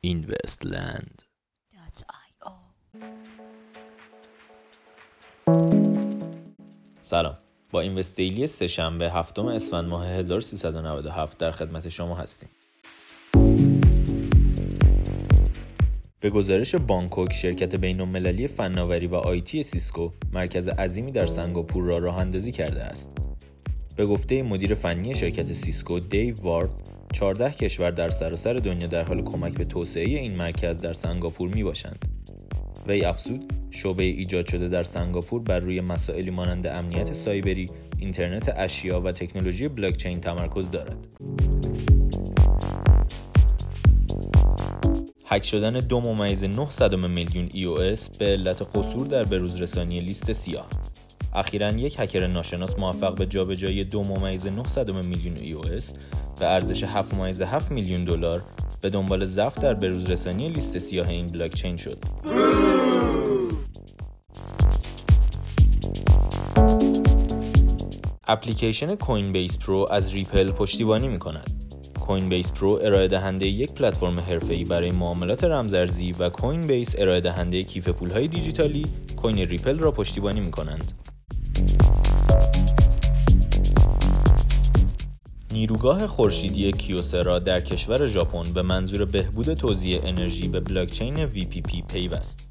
InvestLand سلام. با InvestDaily سه‌شنبه هفتم اسفند ماه 1397 در خدمت شما هستیم. به گزارش بانکوک شرکت بین المللی فناوری و IT Cisco مرکز عظیمی در سنگاپور را راه اندازی کرده است. به گفته مدیر فنی شرکت Cisco دیو وارد 14 کشور در سراسر دنیا در حال کمک به توسعه این مرکز در سنگاپور می باشند. وی افزود شعبه ایجاد شده در سنگاپور بر روی مسائلی مانند امنیت سایبری، اینترنت اشیا و تکنولوژی بلاکچین تمرکز دارد. هک شدن دو ممیز 900 میلیون EOS به علت قصور در بروز رسانی لیست سیاه اخیرا یک هکر ناشناس موفق به جابجایی دو ممیز 900 میلیون EOS به ارزش 7 میلیون دلار به دنبال ضعف در بروز رسانی لیست سیاه این بلاکچین شد. اپلیکیشن Coinbase Pro از Ripple پشتیبانی می کند. Coinbase Pro ارائه دهنده یک پلتفرم حرفه‌ای برای معاملات رمزارزی و Coinbase ارائه دهنده کیف پولهای دیجیتالی coin Ripple را پشتیبانی می کنند. نیروگاه خورشیدی کیوسرا در کشور ژاپن به منظور بهبود توزیع انرژی به بلاکچین VPP پیوست.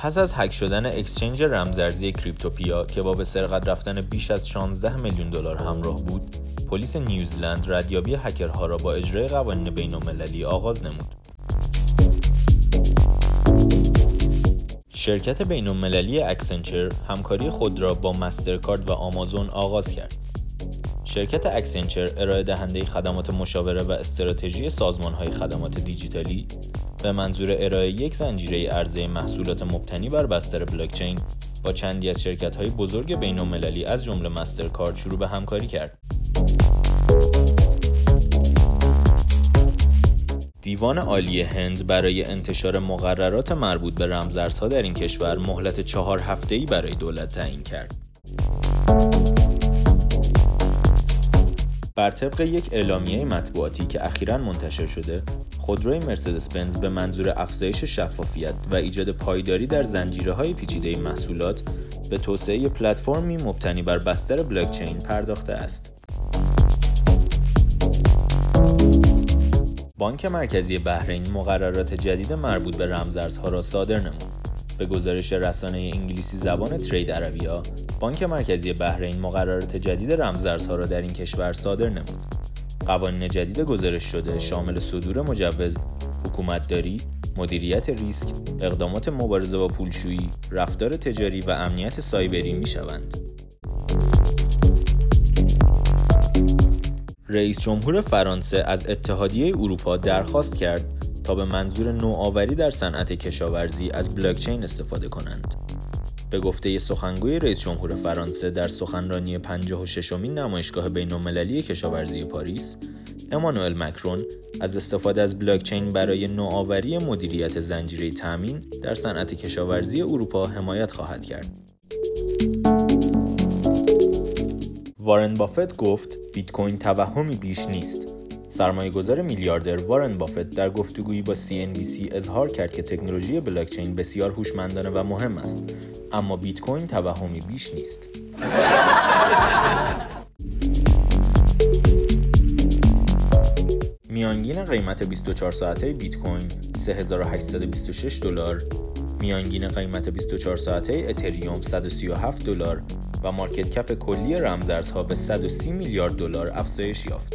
پس از هک شدن اکسچنج رمزارزی کریپتوپیا که با به سرقت رفتن بیش از 16 میلیون دلار همراه بود، پلیس نیوزلند ردیابی هکرها را با اجرای قوانین بین‌المللی آغاز نمود. شرکت بین‌المللی Accenture همکاری خود را با Mastercard و آمازون آغاز کرد. شرکت Accenture ارائه دهنده خدمات مشاوره و استراتژی سازمان های خدمات دیجیتالی به منظور ارائه یک زنجیره عرضه محصولات مبتنی بر بستر بلاکچین با چندی از شرکت های بزرگ بین المللی از جمله Mastercard شروع به همکاری کرد. دیوان عالی هند برای انتشار مقررات مربوط به رمزارزها در این کشور مهلت چهار هفته‌ای برای دولت تعیین کرد. بر طبق یک اعلامیه مطبوعاتی که اخیرا منتشر شده خودروی مرسدس بنز به منظور افزایش شفافیت و ایجاد پایداری در زنجیره های پیچیده محصولات به توسعه پلتفرمی مبتنی بر بستر بلاکچین پرداخته است. بانک مرکزی بحرین مقررات جدید مربوط به رمزارزها را صادر نمود. به گزارش رسانه انگلیسی زبان ترید عربیا بانک مرکزی بحرین مقررات جدید رمزارزها را در این کشور صادر نمود قوانین جدید گزارش شده شامل صدور مجوز حکومتداری مدیریت ریسک اقدامات مبارزه با پولشویی رفتار تجاری و امنیت سایبری می شوند. رئیس جمهور فرانسه از اتحادیه اروپا درخواست کرد به منظور نوآوری در صنعت کشاورزی از بلاکچین استفاده کنند. به گفته سخنگوی رئیس جمهور فرانسه در سخنرانی 56 مین نمایشگاه بین‌المللی کشاورزی پاریس، امانوئل مکرون از استفاده از بلاکچین برای نوآوری مدیریت زنجیره تامین در صنعت کشاورزی اروپا حمایت خواهد کرد. وارن بافت گفت بیت کوین توهمی بیش نیست سرمایه گذار میلیاردر وارن بافت در گفتگویی با CNBC اظهار کرد که تکنولوژی بلاکچین بسیار هوشمندانه و مهم است اما بیت کوین توهمی بیش نیست میانگین قیمت 24 ساعته بیت کوین 3826 دلار میانگین قیمت 24 ساعته اتریوم 137 دلار و مارکت کپ کلی رمزارزها به 130 میلیارد دلار افزایش یافت.